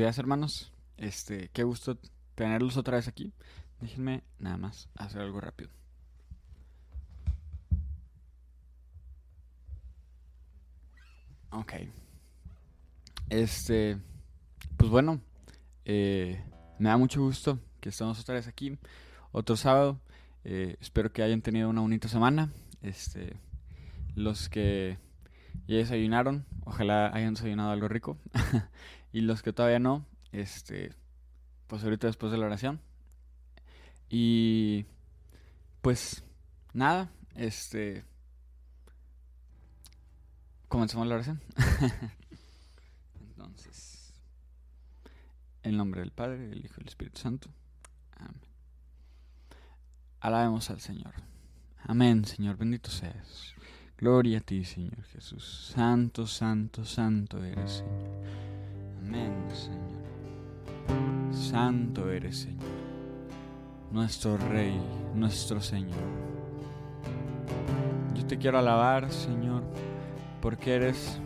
Días, hermanos. Este, qué gusto tenerlos otra vez aquí. Déjenme nada más hacer algo rápido. Ok. Este, pues bueno, eh, me da mucho gusto que estemos otra vez aquí, otro sábado. Eh, espero que hayan tenido una bonita semana. Este, los que ya desayunaron, ojalá hayan desayunado algo rico. y los que todavía no, este, pues ahorita después de la oración. Y pues nada, este, comencemos la oración. Entonces, en nombre del Padre, del Hijo y del Espíritu Santo. Amén. Alabemos al Señor. Amén, Señor, bendito seas. Gloria a ti, Señor Jesús. Santo, santo, santo eres, Señor. Amén, Señor. Santo eres, Señor. Nuestro Rey, nuestro Señor. Yo te quiero alabar, Señor, porque eres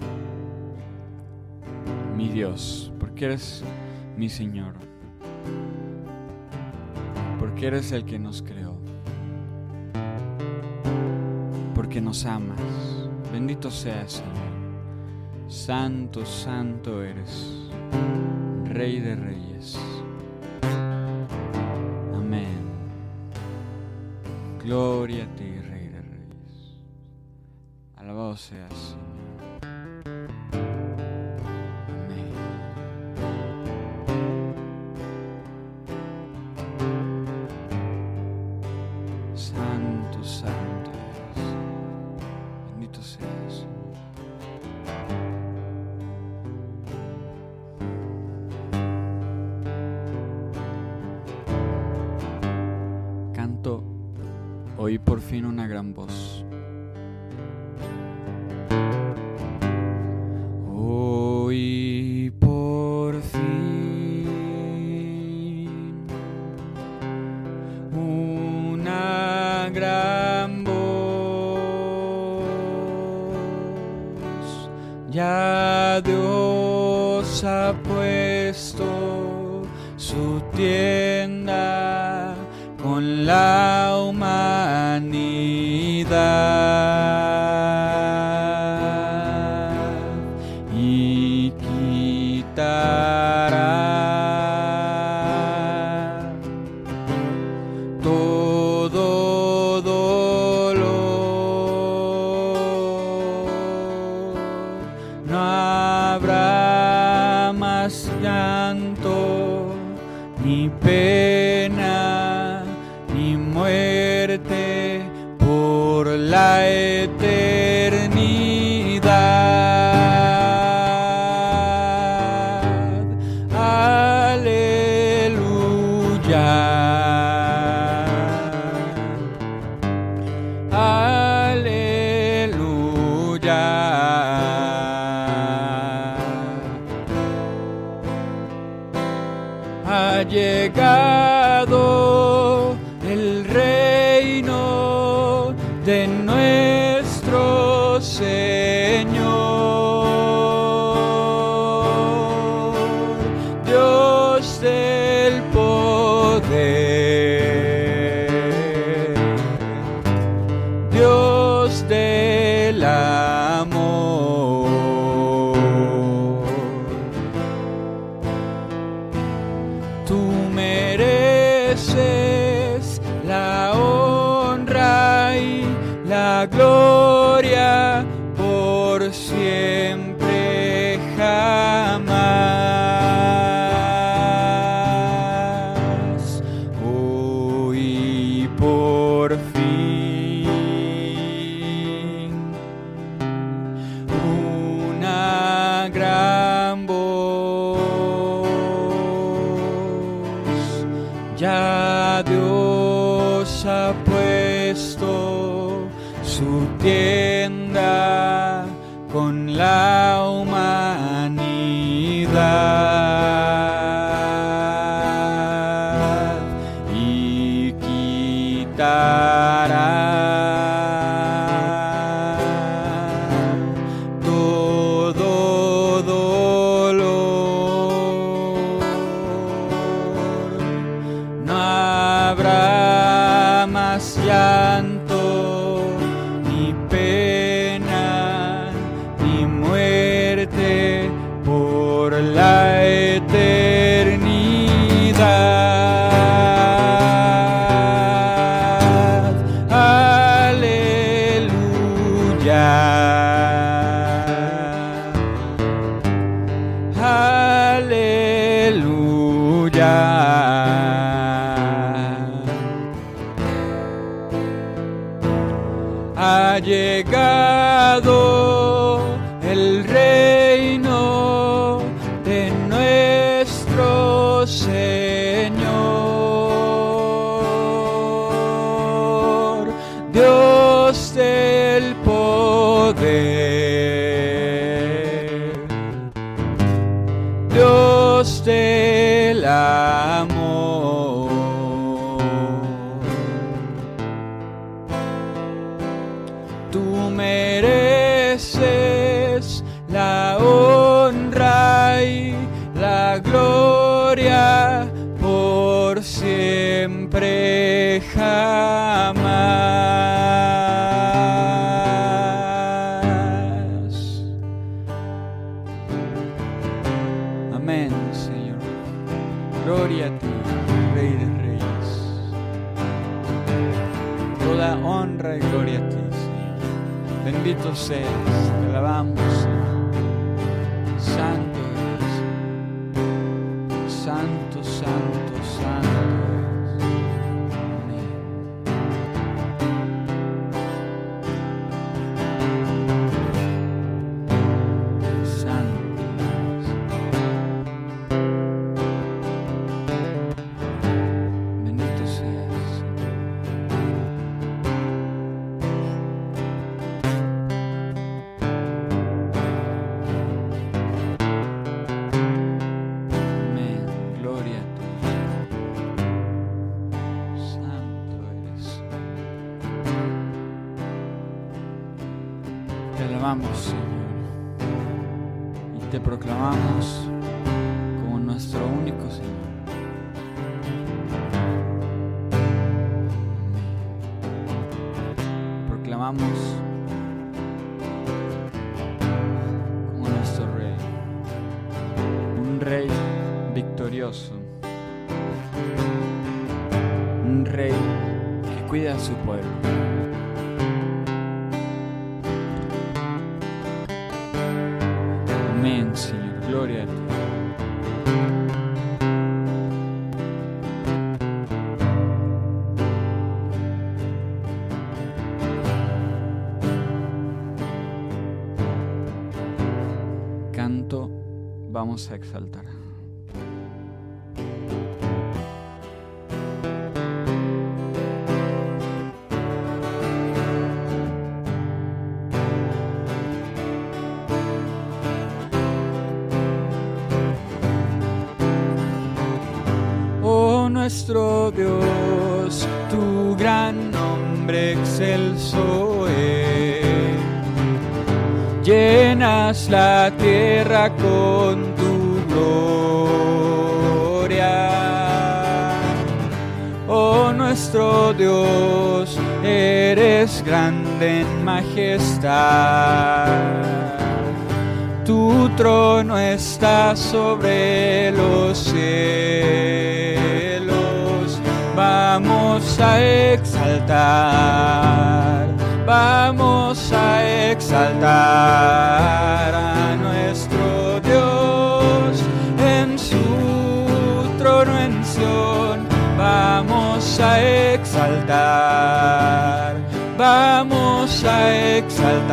mi Dios, porque eres mi Señor, porque eres el que nos creó porque nos amas. Bendito seas, Señor. Santo, santo eres, Rey de Reyes. Amén. Gloria a ti, Rey de Reyes. Alabado seas, Ha llegado el reino de nuestro Señor, del amor. Alabamos, Señor. Y te proclamamos como nuestro único Señor. Proclamamos como nuestro Rey un rey victorioso, un rey que cuida a su pueblo. Vamos a exaltar. Oh nuestro Dios, tu gran nombre excelso es. Llenas la tierra con Oh nuestro Dios, eres grande en majestad. Tu trono está sobre los cielos. Vamos a exaltar, vamos a exaltar a nuestro Dios en su trono en Sión. Vamos a exaltar, vamos a exaltar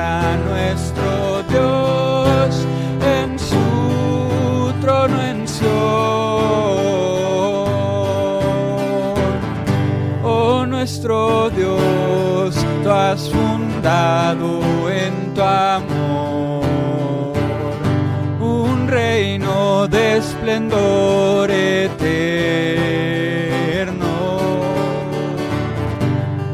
a nuestro Dios en su trono en Sión. Oh nuestro Dios, tú has fundado en tu amor un reino de eterno.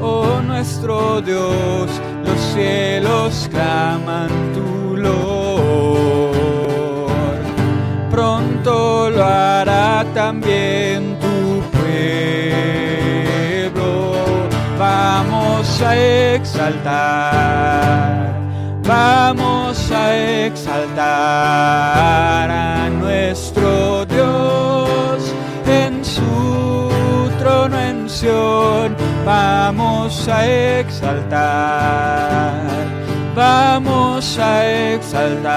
Oh nuestro Dios, los cielos claman tu loor. Pronto lo hará también tu pueblo. Vamos a exaltar, vamos a exaltar vamos a exaltar, vamos a exaltar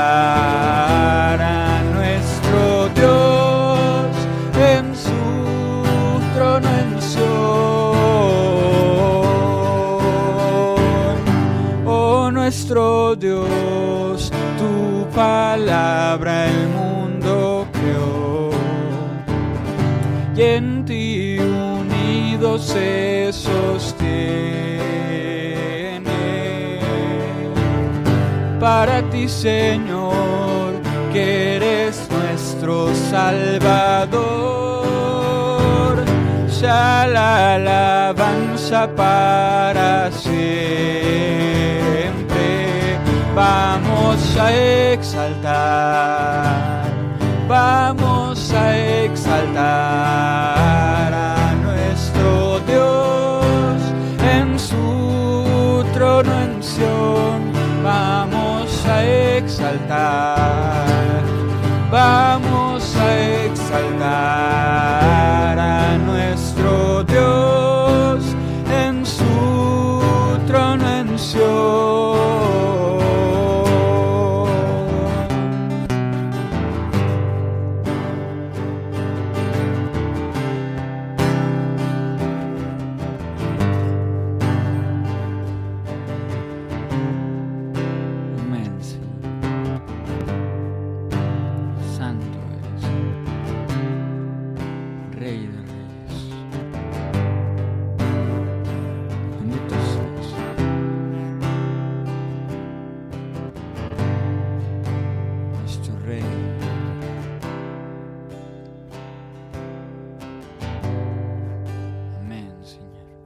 a nuestro Dios en su trono en Oh nuestro Dios, tu palabra el mundo creó. Y en se sostiene. Para ti, Señor, que eres nuestro Salvador, ya la alabanza para siempre vamos a exaltar, vamos en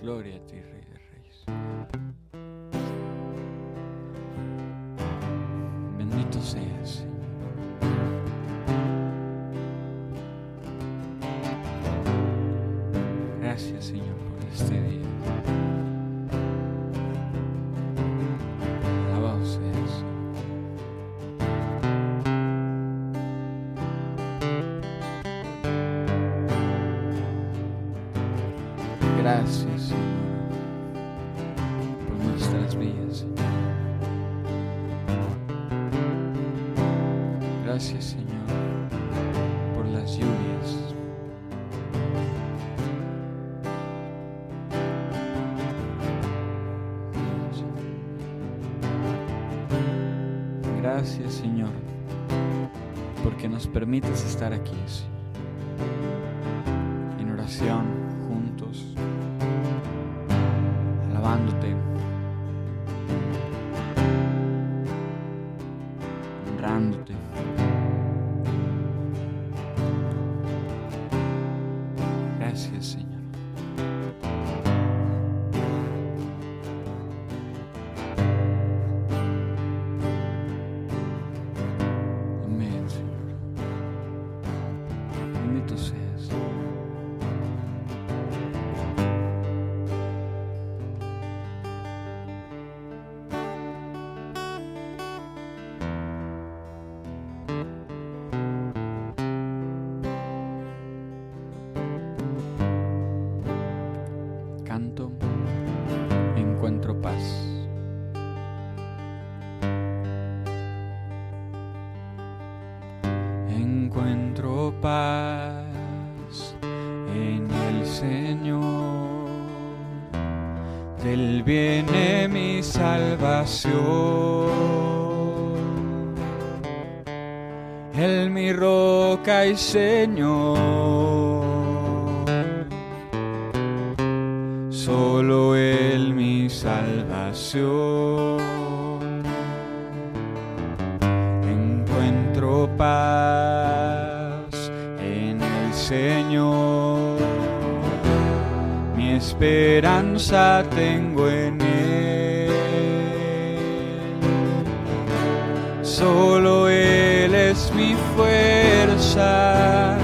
Gloria a ti, Rey de Reyes. Bendito seas, Señor. Gracias, Señor, por este día. Gracias, Señor, por las lluvias. Gracias, Señor, porque nos permites estar aquí, Gracias, Señor. Señor. Solo Él mi salvación. Encuentro paz en el Señor. Mi esperanza tengo en Él. Solo Él es mi fuerza,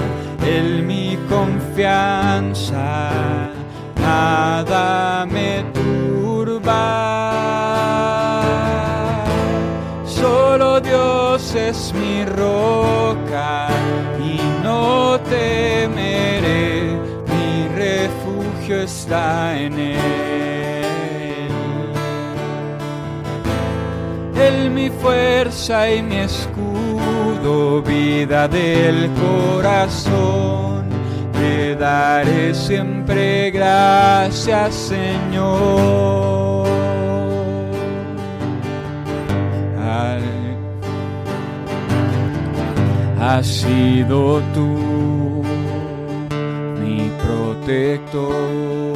Él mi confianza, nada me turba. Solo Dios es mi roca y no temeré, mi refugio está en Él. Él mi fuerza y mi vida del corazón. Te daré siempre gracias, Señor. Has sido tú mi protector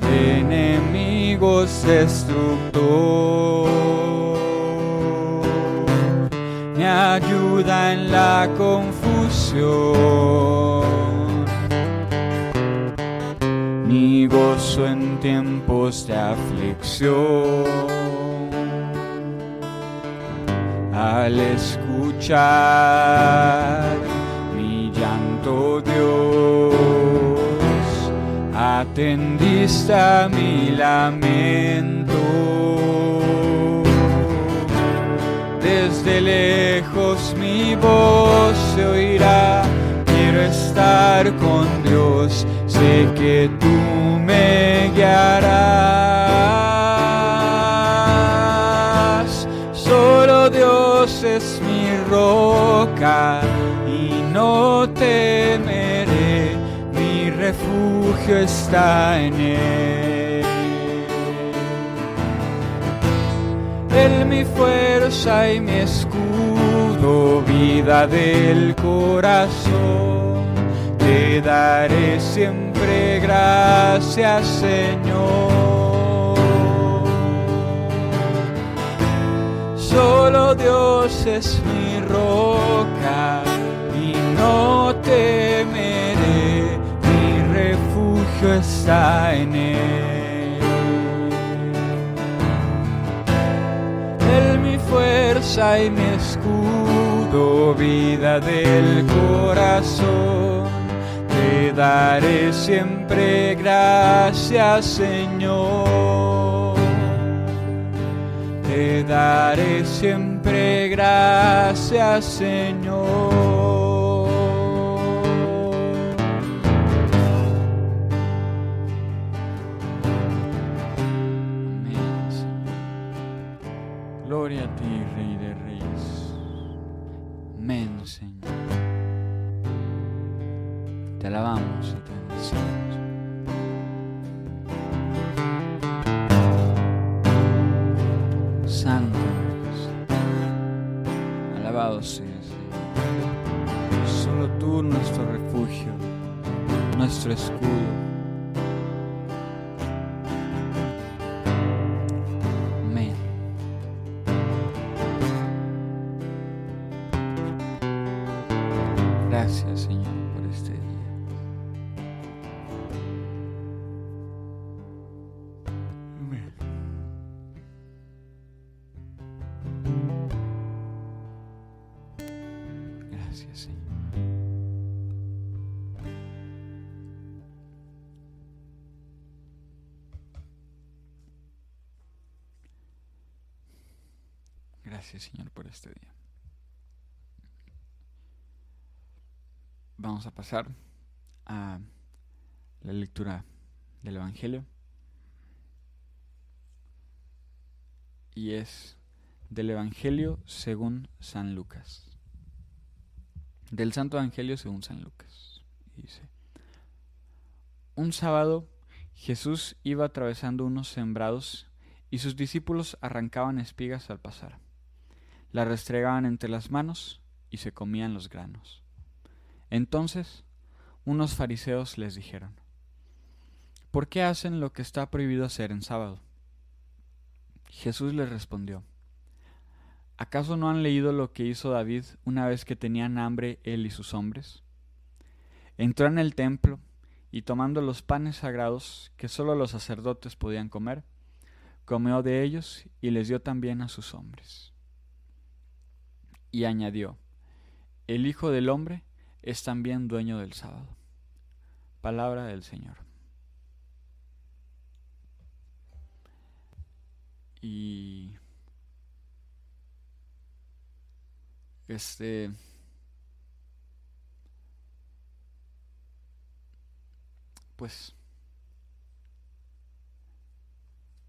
de enemigos destructor. Ayuda en la confusión. Mi gozo en tiempos de aflicción al escuchar mi llanto Dios, atendiste a mi lamento. Desde lejos mi voz se oirá, quiero estar con Dios, sé que tú me guiarás. Solo Dios es mi roca y no temeré, mi refugio está en Él. Él mi fuerza y mi escudo, vida del corazón, te daré siempre gracias Señor. Solo Dios es mi roca y no temeré, mi refugio está en Él. Fuerza y mi escudo, vida del corazón. Te daré siempre gracias, Señor. Te daré siempre gracias, Señor. Gracias, Señor, por este día. Vamos a pasar a la lectura del Evangelio. Y es del Evangelio según San Lucas. Del Santo Evangelio según San Lucas. Dice, un sábado Jesús iba atravesando unos sembrados y sus discípulos arrancaban espigas al pasar. Las restregaban entre las manos y se comían los granos. Entonces unos fariseos les dijeron, ¿por qué hacen lo que está prohibido hacer en sábado? Jesús les respondió, ¿acaso no han leído lo que hizo David una vez que tenían hambre él y sus hombres? Entró en el templo y tomando los panes sagrados que sólo los sacerdotes podían comer, comió de ellos y les dio también a sus hombres. Y añadió, el Hijo del Hombre es también dueño del sábado. Palabra del Señor. Y este pues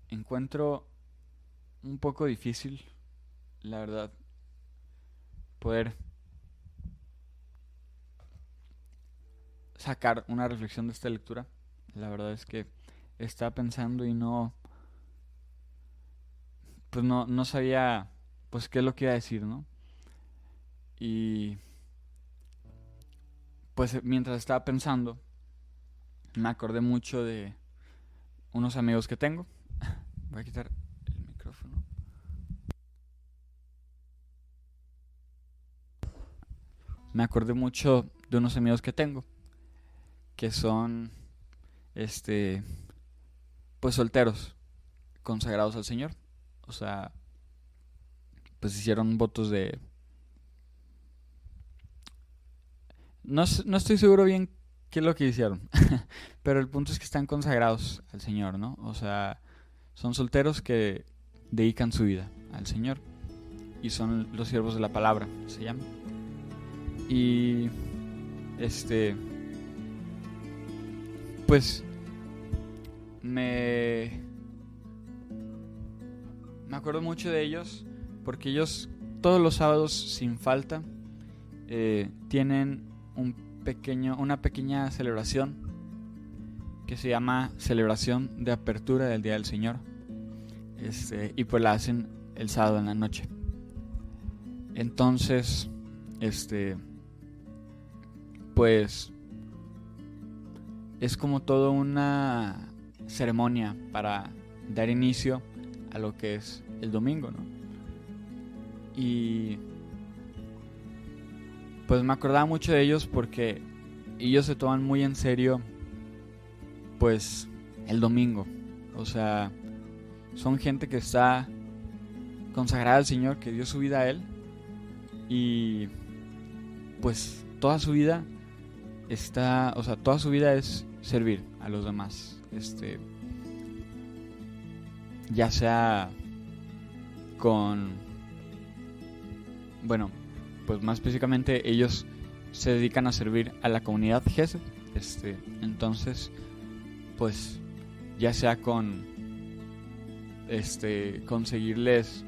encuentro un poco difícil, la verdad, poder sacar una reflexión de esta lectura. La verdad es que estaba pensando y no pues no, no sabía pues qué es lo que iba a decir, ¿no? Y pues mientras estaba pensando, me acordé mucho de unos amigos que tengo. Voy a quitar el micrófono. Me acordé mucho de unos amigos que tengo que son este pues solteros consagrados al Señor. O sea, pues hicieron votos de no, no estoy seguro bien qué es lo que hicieron, pero el punto es que están consagrados al Señor, ¿no? O sea, son solteros que dedican su vida al Señor y son los siervos de la palabra, se llama. Y este pues me me acuerdo mucho de ellos porque ellos todos los sábados sin falta eh, tienen un pequeño, una pequeña celebración que se llama celebración de apertura del Día del Señor. Este, y pues la hacen el sábado en la noche. Entonces, este, pues es como toda una ceremonia para dar inicio a lo que es el domingo, ¿no? Y pues me acordaba mucho de ellos porque ellos se toman muy en serio pues el domingo. O sea, son gente que está consagrada al Señor, que dio su vida a Él y pues toda su vida está, o sea, toda su vida es servir a los demás. Este ya sea con bueno, pues más específicamente ellos se dedican a servir a la comunidad GESED. Este, entonces, pues ya sea con este conseguirles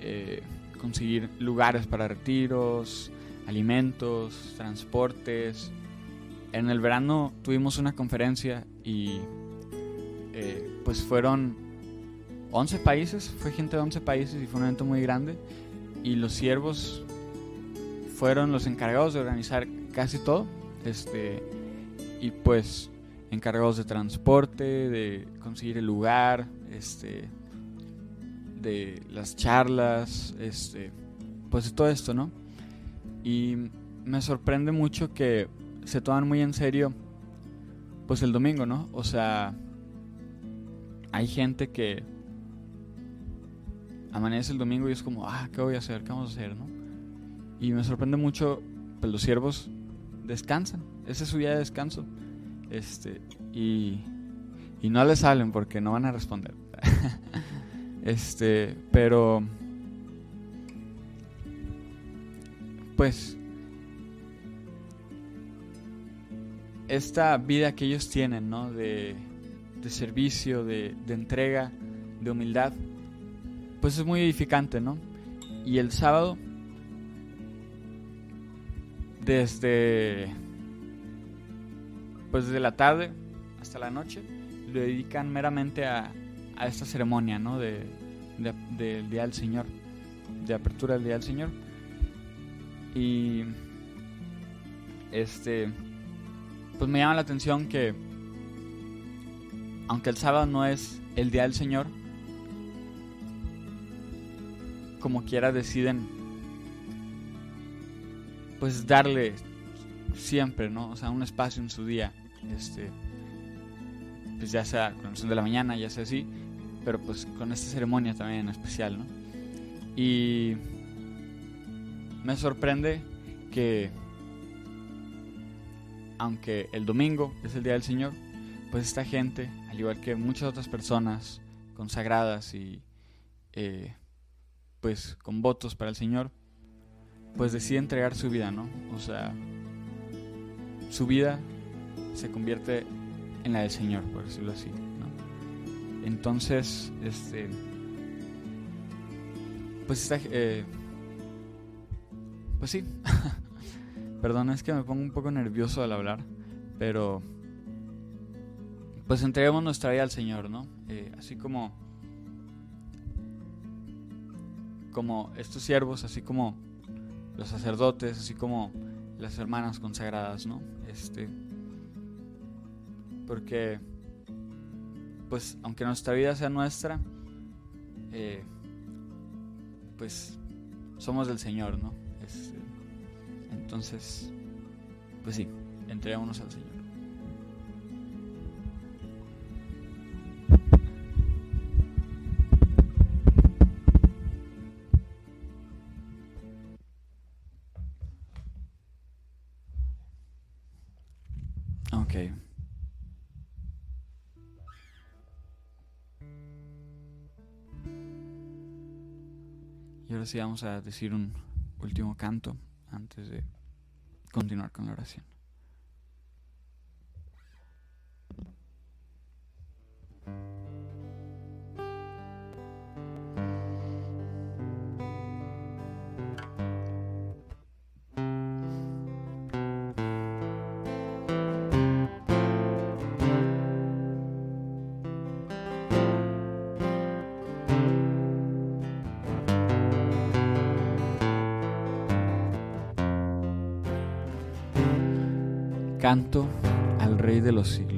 eh, conseguir lugares para retiros, alimentos, transportes. En el verano tuvimos una conferencia y eh, pues fueron 11 países, fue gente de 11 países y fue un evento muy grande y los siervos fueron los encargados de organizar casi todo. Este, y pues encargados de transporte, de conseguir el lugar, este, de las charlas, este, pues de todo esto, ¿no? Y me sorprende mucho que se toman muy en serio, pues el domingo, ¿no? O sea, hay gente que amanece el domingo y es como, ah, ¿qué voy a hacer? ¿Qué vamos a hacer, no? Y me sorprende mucho, pues los siervos descansan. Esa es su día de descanso. Este, y, y no les salen porque no van a responder. este, pero pues esta vida que ellos tienen, ¿no? De, de servicio, de, de entrega, de humildad, pues es muy edificante, ¿no? Y el sábado desde pues desde la tarde hasta la noche lo dedican meramente a, a esta ceremonia ¿no? de, del Día del Señor, de apertura del Día del Señor. Y este pues me llama la atención que aunque el sábado no es el Día del Señor, como quiera deciden pues darle siempre, ¿no? O sea, un espacio en su día, este, pues ya sea con el sol de la mañana, ya sea así, pero pues con esta ceremonia también en especial, ¿no? Y me sorprende que, aunque el domingo es el Día del Señor, pues esta gente, al igual que muchas otras personas consagradas y eh, pues con votos para el Señor, pues decide entregar su vida, ¿no? O sea, su vida se convierte en la del Señor, por decirlo así, ¿no? Entonces, este, pues está, eh, pues sí, perdón, es que me pongo un poco nervioso al hablar, pero pues entreguemos nuestra vida al Señor, ¿no? Eh, así como, como estos siervos, así como los sacerdotes, así como las hermanas consagradas, ¿no? Este, porque, pues, aunque nuestra vida sea nuestra, eh, pues, somos del Señor, ¿no? Entonces, pues sí, entregámonos al Señor. Ok. Y ahora sí vamos a decir un último canto antes de continuar con la oración. Canto al Rey de los siglos.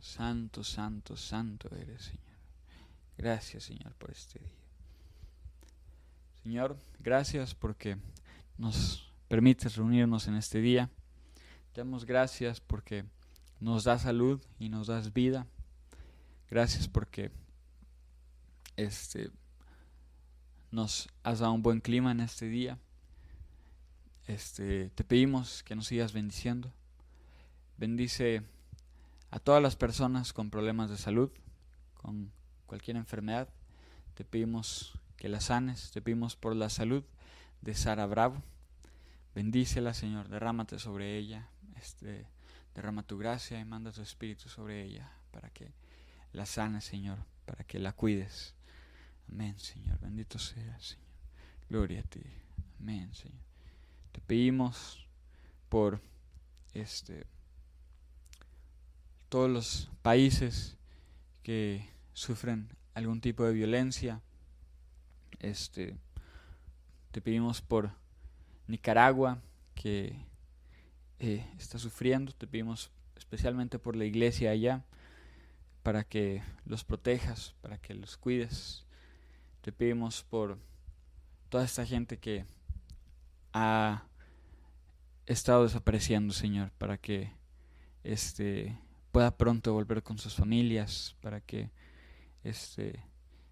Santo, santo, santo eres, Señor. Gracias, Señor, por este día. Señor, gracias porque nos permites reunirnos en este día. Te damos gracias porque nos das salud y nos das vida. Gracias porque este nos has dado un buen clima en este día. Este, te pedimos que nos sigas bendiciendo. Bendice a todas las personas con problemas de salud, con cualquier enfermedad. Te pedimos que la sanes, te pedimos por la salud de Sara Bravo. Bendícela, Señor, derrámate sobre ella, este, derrama tu gracia y manda tu espíritu sobre ella para que la sanes, Señor, para que la cuides. Amén, Señor, bendito sea, Señor. Gloria a ti. Amén, Señor. Te pedimos por este todos los países que sufren algún tipo de violencia. Este, te pedimos por Nicaragua que eh, está sufriendo. Te pedimos especialmente por la iglesia allá para que los protejas, para que los cuides. Te pedimos por toda esta gente que ha estado desapareciendo, Señor, para que este pueda pronto volver con sus familias, para que este,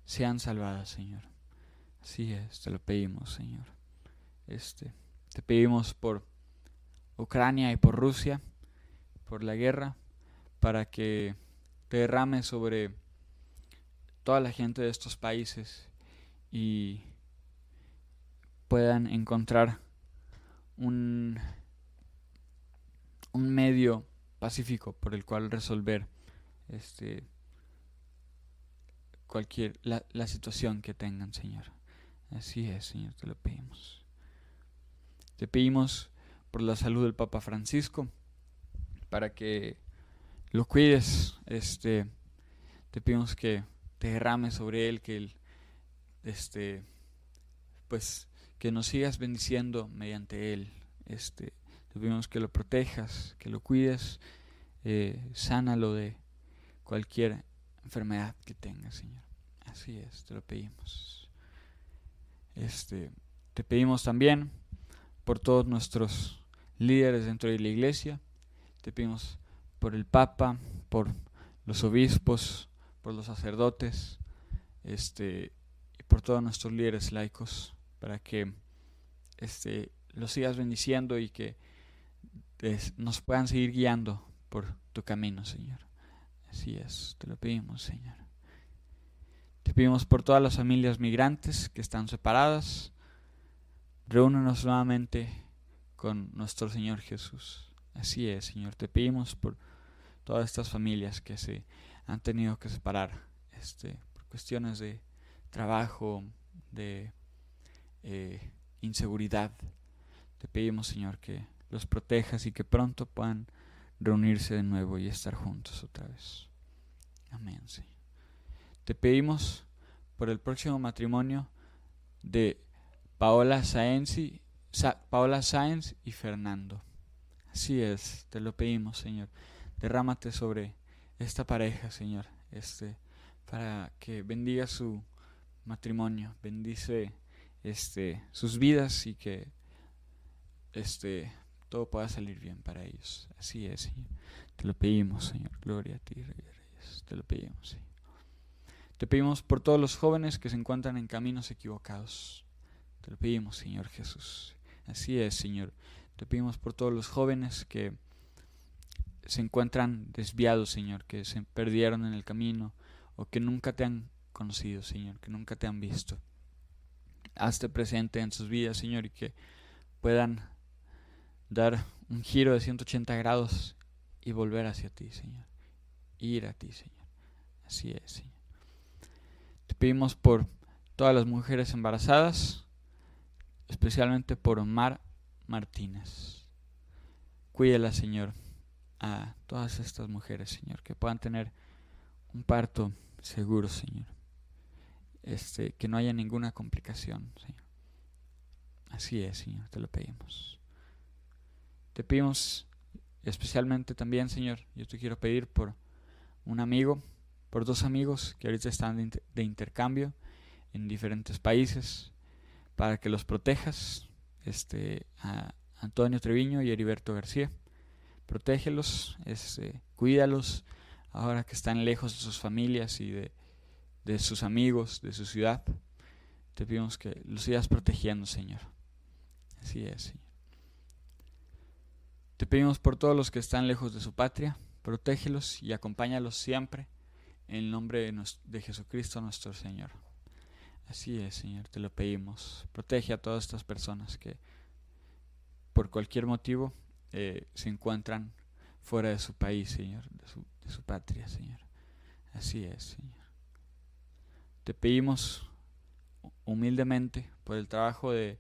sean salvadas, Señor. Así es, te lo pedimos, Señor. Este, te pedimos por Ucrania y por Rusia, por la guerra, para que te derrame sobre toda la gente de estos países y puedan encontrar un, un medio pacífico por el cual resolver este cualquier la, la situación que tengan, Señor. Así es, Señor, te lo pedimos. Te pedimos por la salud del Papa Francisco, para que lo cuides, este, te pedimos que te derrames sobre él, que él, este, pues, que nos sigas bendiciendo mediante él, este, te pedimos que lo protejas, que lo cuides, eh, sánalo de cualquier enfermedad que tenga, Señor. Así es, te lo pedimos. Este, te pedimos también por todos nuestros líderes dentro de la iglesia. Te pedimos por el Papa, por los obispos, por los sacerdotes, este, y por todos nuestros líderes laicos, para que este, los sigas bendiciendo y que nos puedan seguir guiando por tu camino, Señor. Así es, te lo pedimos, Señor. Te pedimos por todas las familias migrantes que están separadas. Reúnenos nuevamente con nuestro Señor Jesús. Así es, Señor. Te pedimos por todas estas familias que se han tenido que separar este, por cuestiones de trabajo, de eh, inseguridad. Te pedimos, Señor, que los protejas y que pronto puedan reunirse de nuevo y estar juntos otra vez. Amén, Señor. Te pedimos por el próximo matrimonio de Paola Sáenz y, Paola y Fernando. Así es, te lo pedimos, Señor. Derrámate sobre esta pareja, Señor, este, para que bendiga su matrimonio, bendice este, sus vidas y que este, todo pueda salir bien para ellos. Así es, Señor. Te lo pedimos, Señor. Gloria a ti, Rey de Reyes. Te lo pedimos, Señor. Te pedimos por todos los jóvenes que se encuentran en caminos equivocados. Te lo pedimos, Señor Jesús. Así es, Señor. Te pedimos por todos los jóvenes que se encuentran desviados, Señor, que se perdieron en el camino o que nunca te han conocido, Señor, que nunca te han visto. Hazte presente en sus vidas, Señor, y que puedan dar un giro de 180 grados y volver hacia ti, Señor. Ir a ti, Señor. Así es, Señor. Te pedimos por todas las mujeres embarazadas especialmente por Omar Martínez. Cuídela, Señor, a todas estas mujeres, Señor, que puedan tener un parto seguro, Señor. Este, que no haya ninguna complicación, Señor. Así es, Señor, te lo pedimos. Te pedimos especialmente también, Señor, yo te quiero pedir por un amigo, por dos amigos que ahorita están de intercambio en diferentes países, para que los protejas, este, Antonio Treviño y Heriberto García. Protégelos, este, cuídalos, ahora que están lejos de sus familias y de, de sus amigos, de su ciudad. Te pedimos que los sigas protegiendo, Señor. Así es, Señor. Te pedimos por todos los que están lejos de su patria, protégelos y acompáñalos siempre en el nombre de, Jesucristo nuestro Señor. Así es, Señor, te lo pedimos. Protege a todas estas personas que por cualquier motivo eh, se encuentran fuera de su país, Señor, de su, de su patria, Señor. Así es, Señor. Te pedimos humildemente por el trabajo de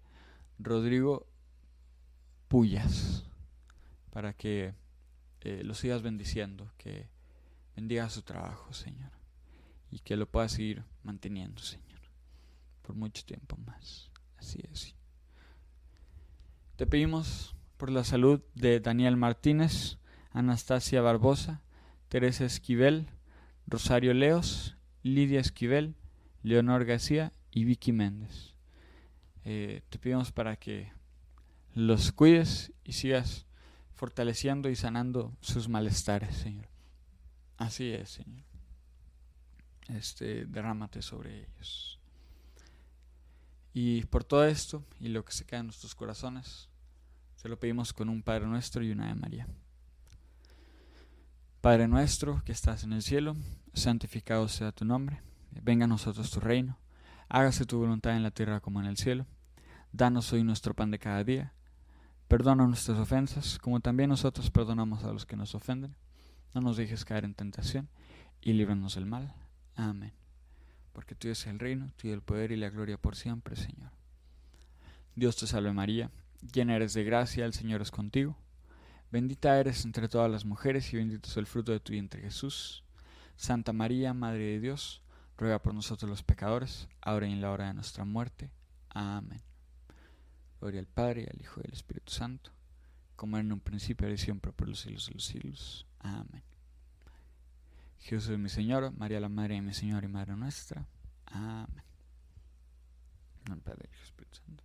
Rodrigo Puyas para que eh, lo sigas bendiciendo, que bendiga su trabajo, Señor, y que lo pueda seguir manteniendo, Señor, por mucho tiempo más. Así es. Te pedimos por la salud de Daniel Martínez, Anastasia Barbosa, Teresa Esquivel, Rosario Leos, Lidia Esquivel, Leonor García y Vicky Méndez. Eh, te pedimos para que los cuides y sigas fortaleciendo y sanando sus malestares, Señor. Así es, Señor. Este, derrámate sobre ellos. Y por todo esto y lo que se queda en nuestros corazones, se lo pedimos con un Padre nuestro y una de María. Padre nuestro que estás en el cielo, santificado sea tu nombre, venga a nosotros tu reino, hágase tu voluntad en la tierra como en el cielo. Danos hoy nuestro pan de cada día Perdona nuestras ofensas, como también nosotros perdonamos a los que nos ofenden. No nos dejes caer en tentación, y líbranos del mal. Amén. Porque tú es el reino, tuyo el poder y la gloria por siempre, Señor. Dios te salve María, llena eres de gracia, el Señor es contigo. Bendita eres entre todas las mujeres y bendito es el fruto de tu vientre Jesús. Santa María, Madre de Dios, ruega por nosotros los pecadores, ahora y en la hora de nuestra muerte. Amén. Gloria al Padre, al Hijo y al Espíritu Santo, como en un principio, ahora y siempre, por los siglos de los siglos. Amén. Jesús mi Señor, María la Madre de mi Señor y Madre nuestra. Amén. En Padre, y Espíritu Santo.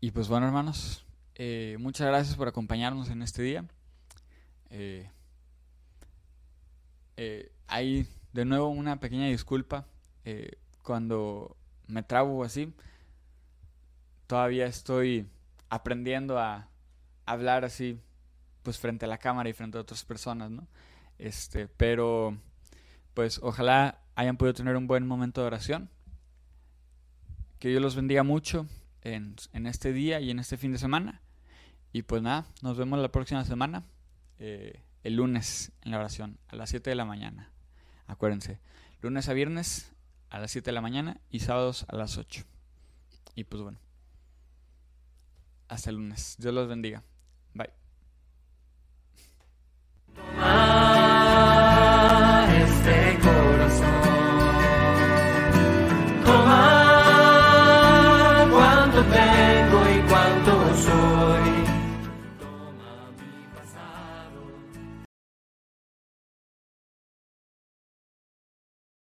Y pues bueno, hermanos, eh, muchas gracias por acompañarnos en este día. Eh, eh, hay de nuevo una pequeña disculpa cuando me trabo así. Todavía estoy aprendiendo a hablar así, pues frente a la cámara y frente a otras personas, ¿no? Este, pero pues ojalá hayan podido tener un buen momento de oración. Que Dios los bendiga mucho en, este día y en este fin de semana. Y pues nada, nos vemos la próxima semana, eh, el lunes en la oración, a las 7 de la mañana. Acuérdense, lunes a viernes a las 7 de la mañana y sábados a las 8. Y pues bueno, hasta el lunes. Dios los bendiga.